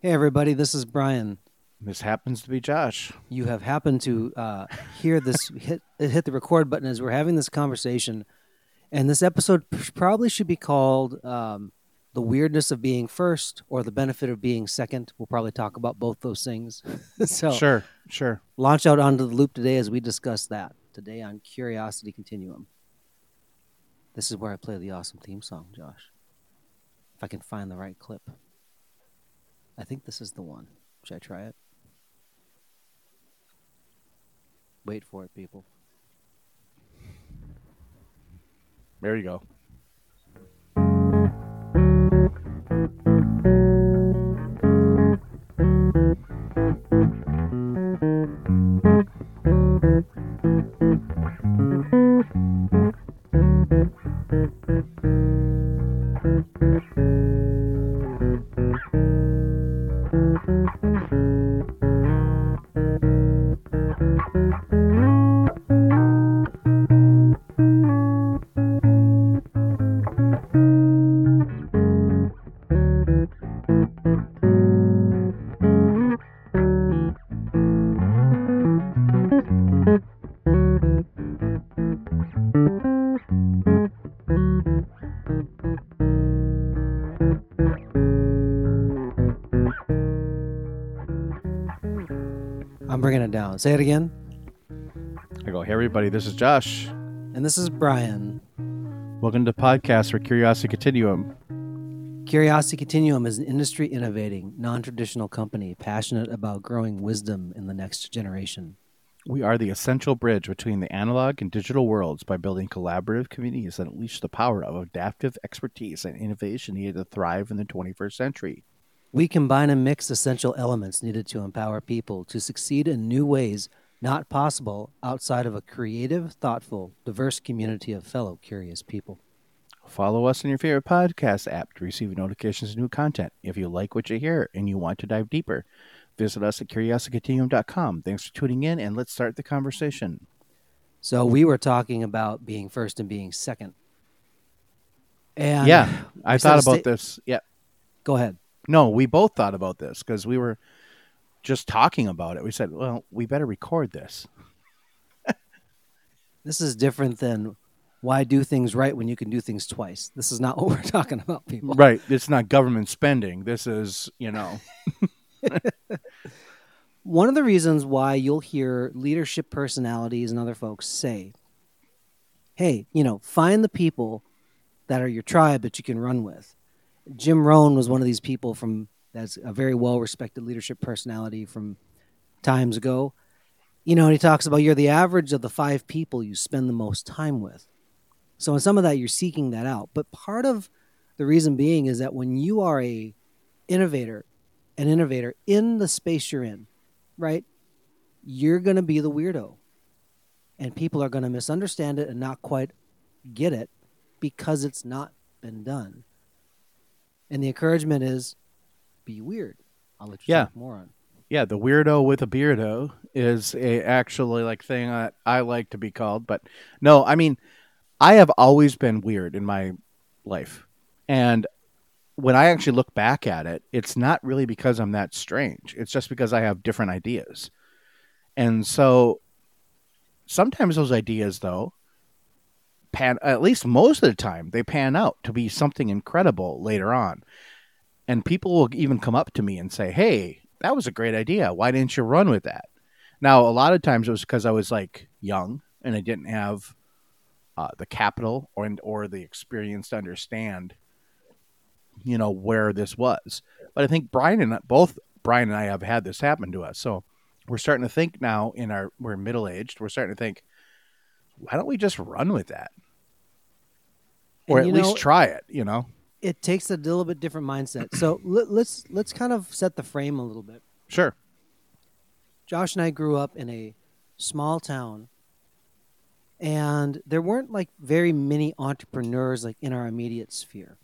Hey, everybody, this is Brian. This happens to be Josh. You have happened to uh, hear this hit, hit the record button as we're having this conversation. And this episode probably should be called um, The Weirdness of Being First or The Benefit of Being Second. We'll probably talk about both those things. so, Sure, sure. launch out onto the loop today as we discuss that today on Curiosity Continuum. This is where I play the awesome theme song, Josh. If I can find the right clip. I think this is the one. Should I try it? Wait for it, people. There you go. Bringing it down. Say it again. I go, hey everybody, this is Josh. And this is Brian. Welcome to podcast for Curiosity Continuum. Curiosity Continuum is an industry innovating, non traditional company passionate about growing wisdom in the next generation. We are the essential bridge between the analog and digital worlds by building collaborative communities that unleash the power of adaptive expertise and innovation needed to thrive in the 21st century. We combine and mix essential elements needed to empower people to succeed in new ways not possible outside of a creative, thoughtful, diverse community of fellow curious people. Follow us in your favorite podcast app to receive notifications of new content. If you like what you hear and you want to dive deeper, visit us at curiositycontinuum.com. Thanks for tuning in, and let's start the conversation. So we were talking about being first and being second. And yeah, I thought about sta- this. Yeah. Go ahead. No, we both thought about this because we were just talking about it. We said, well, we better record this. This is different than why do things right when you can do things twice. This is not what we're talking about, people. Right. It's not government spending. This is, you know, One of the reasons why you'll hear leadership personalities and other folks say, hey, you know, find the people that are your tribe that you can run with. Jim Rohn was one of these people from that's a very well respected leadership personality from times ago. You know, he talks about you're the average of the five people you spend the most time with. So in some of that you're seeking that out. But part of the reason being is that when you are a innovator, an innovator in the space you're in, right? You're going to be the weirdo. And people are going to misunderstand it and not quite get it because it's not been done. And the encouragement is be weird. I'll let you Yeah. talk more on. yeah, the weirdo with a beardo is a actually like thing that I like to be called. But no, I mean, I have always been weird in my life. And when I actually look back at it, it's not really because I'm that strange. It's just because I have different ideas. And so sometimes those ideas though pan at least most of the time they pan out to be something incredible later on. And people will even come up to me and say, "Hey, that was a great idea. Why didn't you run with that?" Now, a lot of times it was because I was like young and I didn't have uh, the capital or or the experience to understand, you know, where this was. But I think Brian and both Brian and I have had this happen to us. So we're starting to think now in our we're middle aged. We're starting to think, why don't we just run with that, or And at least know- try it? You know, It takes a little bit different mindset. So let, let's let's kind of set the frame a little bit. sure. Josh and I grew up in a small town and there weren't like very many entrepreneurs like in our immediate sphere.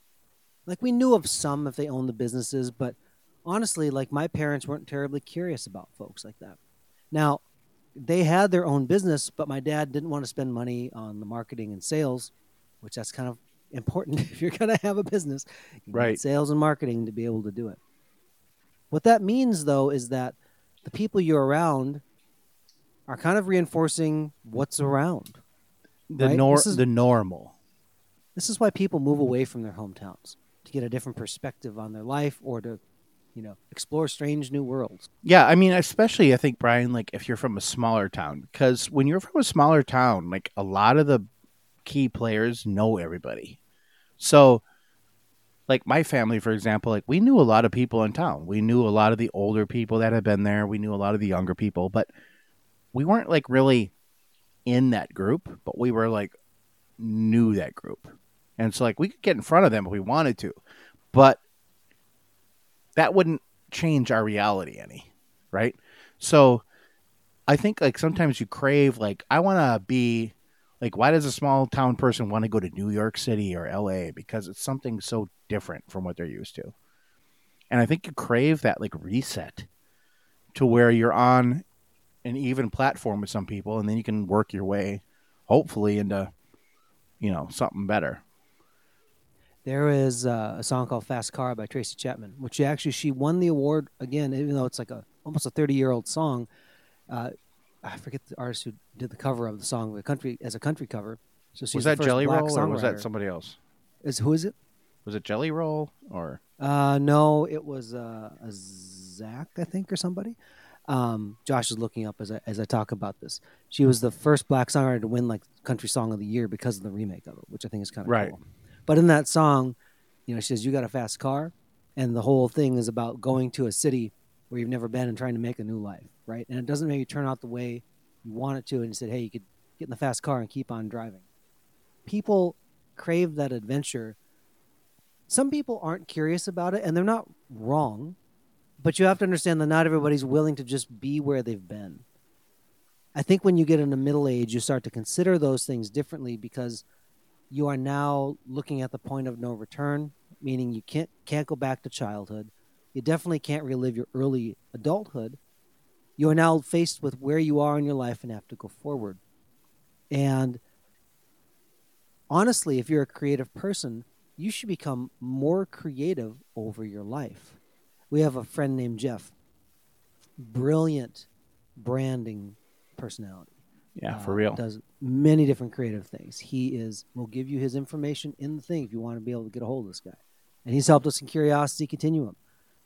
Like we knew of some if they owned the businesses, but honestly, like my parents weren't terribly curious about folks like that. Now, they had their own business, but my dad didn't want to spend money on the marketing and sales, which that's kind of important if you're going to have a business. Right. Sales and marketing to be able to do it. What that means, though, is that the people you're around are kind of reinforcing what's around. The Right? nor is- the normal. This is why people move away from their hometowns to get a different perspective on their life or to, you know, explore strange new worlds. Yeah, I mean, especially I think Brian, like if you're from a smaller town, because when you're from a smaller town, like a lot of the key players know everybody. So, like my family, for example, like we knew a lot of people in town. We knew a lot of the older people that had been there. We knew a lot of the younger people, but we weren't like really in that group, but we were like knew that group. And so like we could get in front of them if we wanted to. But that wouldn't change our reality any, right? So I think like sometimes you crave like I want to be like why does a small town person want to go to New York City or LA because it's something so different from what they're used to. And I think you crave that like reset to where you're on an even platform with some people and then you can work your way hopefully into you know something better. There is uh, a song called "Fast Car" by Tracy Chapman, which actually she won the award again, even though it's like a almost a thirty year old song. Uh, I forget the artist who did the cover of the song, the country as a country cover. So was that Jelly Roll or was that somebody else? Is who is it? Was it Jelly Roll or Uh, no, it was uh, a Zach, I think, or somebody. Um, Josh is looking up as I, as I talk about this. She was the first black songwriter to win like country song of the year because of the remake of it, which I think is kind of Right. cool. But in that song, you know, she says, "You got a fast car," and the whole thing is about going to a city where you've never been and trying to make a new life, right? And it doesn't maybe turn out the way you want it to. And you said, "Hey, you could get in the fast car and keep on driving." People crave that adventure some people aren't curious about it and they're not wrong but you have to understand that not everybody's willing to just be where they've been i think when you get into middle age you start to consider those things differently because you are now looking at the point of no return meaning you can't can't go back to childhood you definitely can't relive your early adulthood you are now faced with where you are in your life and have to go forward and honestly if you're a creative person you should become more creative over your life. We have a friend named Jeff, brilliant branding personality. yeah, Uh, for real. Does many different creative things. He is will give you his information in the thing if you want to be able to get a hold of this guy. And he's helped us in Curiosity Continuum.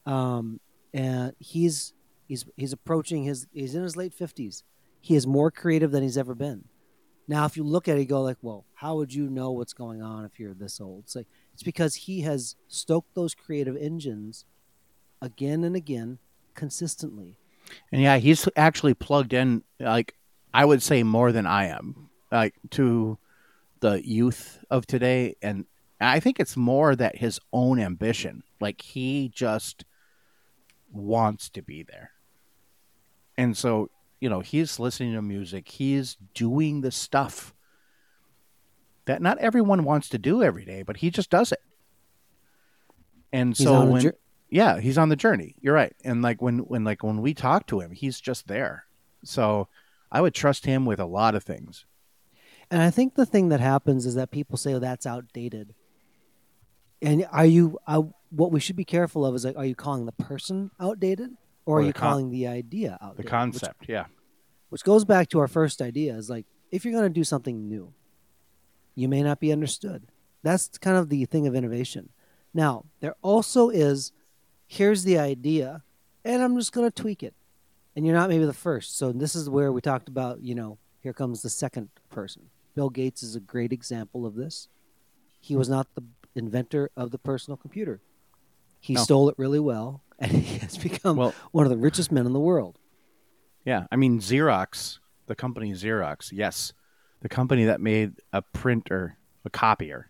Um, and he's he's he's approaching his he's in his late fifties. He is more creative than he's ever been. Now, if you look at it, go like, "Well, how would you know what's going on if you're this old?" It's like it's because he has stoked those creative engines again and again, consistently. And yeah, he's actually plugged in like I would say more than I am, like to the youth of today and I think it's more that his own ambition. Like he just wants to be there. And so, you know, he's listening to music, he's doing the stuff that not everyone wants to do every day, but he just does it. And He's so when jour- yeah, he's on the journey. You're right. And like when when like when we talk to him, he's just there. So I would trust him with a lot of things. And I think the thing that happens is that people say, "Oh, that's outdated." And are you? Uh, what we should be careful of is like, are you calling the person outdated, or, Or are you con- calling the idea out? The outdated? Which- concept, yeah. which goes back to our first idea is like if you're going to do something new you may not be understood that's kind of the thing of innovation now there also is here's the idea and i'm just going to tweak it and you're not maybe the first so this is where we talked about you know here comes the second person bill gates is a great example of this he was not the inventor of the personal computer he No. stole it really well and he has become Well- one of the richest men in the world Yeah. I mean Xerox, the company Xerox, yes. The company that made a printer, a copier,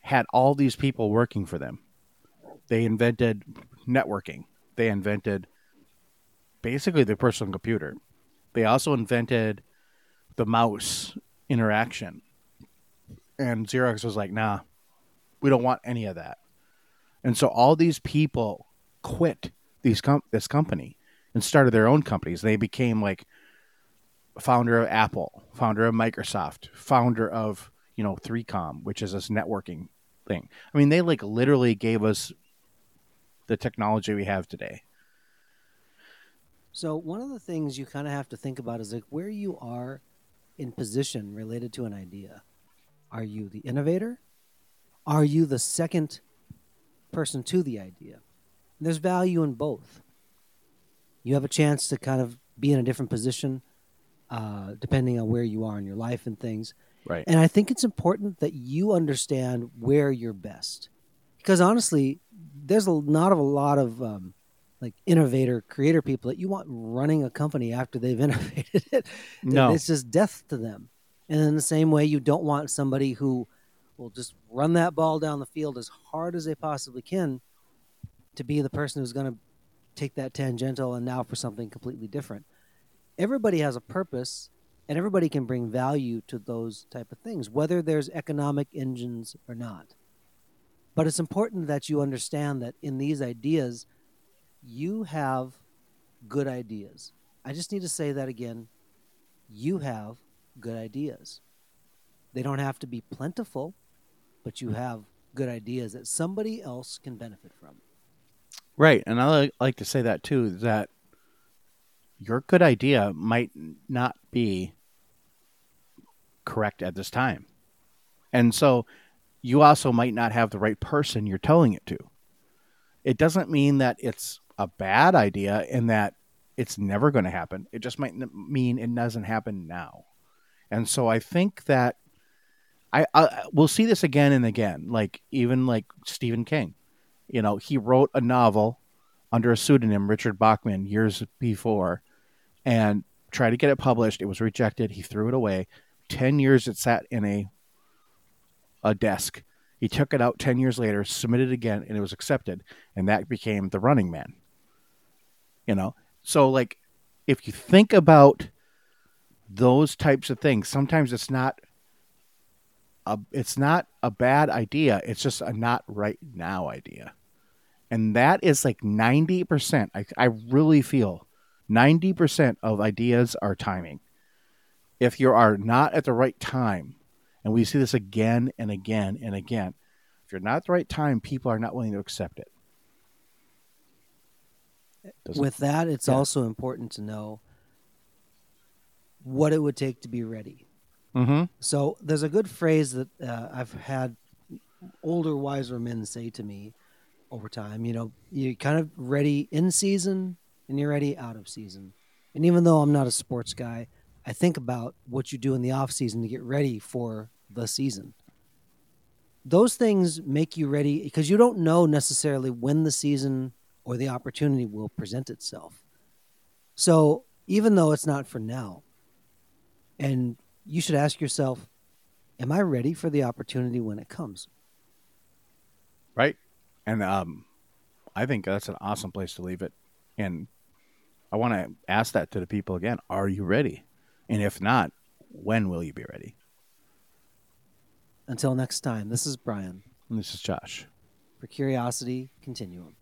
had all these people working for them. They invented networking. They invented basically the personal computer. They also invented the mouse interaction. And Xerox was like, nah, we don't want any of that. And so all these people quit these com- this company and started their own companies. They became like founder of Apple, founder of Microsoft, founder of, you know, 3Com, which is this networking thing. I mean, they like literally gave us the technology we have today. So one of the things you kind of have to think about is like where you are in position related to an idea. Are you the innovator? Are you the second person to the idea? There's value in both. You have a chance to kind of be in a different position uh, depending on where you are in your life and things. Right. And I think it's important that you understand where you're best. Because honestly, there's a, not a lot of um, like innovator, creator people that you want running a company after they've innovated it. No. It's just death to them. And in the same way, you don't want somebody who will just run that ball down the field as hard as they possibly can to be the person who's going to take that tangential and now for something completely different. Everybody has a purpose and everybody can bring value to those type of things whether there's economic engines or not. But it's important that you understand that in these ideas you have good ideas. I just need to say that again. You have good ideas. They don't have to be plentiful, but you have good ideas that somebody else can benefit from. Right. And I like, to say that too that your good idea might not be correct at this time. And so you also might not have the right person you're telling it to. It doesn't mean that it's a bad idea and that it's never going to happen. It just might mean it doesn't happen now. And so I think that I, I we'll see this again and again. Like even like Stephen King, you know, he wrote a novel under a pseudonym, Richard Bachman, years before, and tried to get it published. It was rejected. He threw it away. Ten years it sat in a a desk. He took it out ten years later, submitted it again, and it was accepted. And that became The Running Man. You know? So like if you think about those types of things, sometimes it's not a it's not a bad idea. It's just a not right now idea. And that is like 90%. I, I really feel 90% of ideas are timing. If you are not at the right time, and we see this again and again and again, if you're not at the right time, people are not willing to accept it. Doesn't- With that, it's Yeah. also important to know what it would take to be ready. Mhm. So there's a good phrase that uh, I've had older, wiser men say to me over time. You know, you're kind of ready in season and you're ready out of season. And even though I'm not a sports guy, I think about what you do in the off season to get ready for the season. Those things make you ready because you don't know necessarily when the season or the opportunity will present itself. So even though it's not for now, and you should ask yourself, am I ready for the opportunity when it comes? Right? And um I think that's an awesome place to leave it. And I want to ask that to the people again. Are you ready? And if not, when will you be ready? Until next time, this is Brian And this is Josh. for Curiosity Continuum.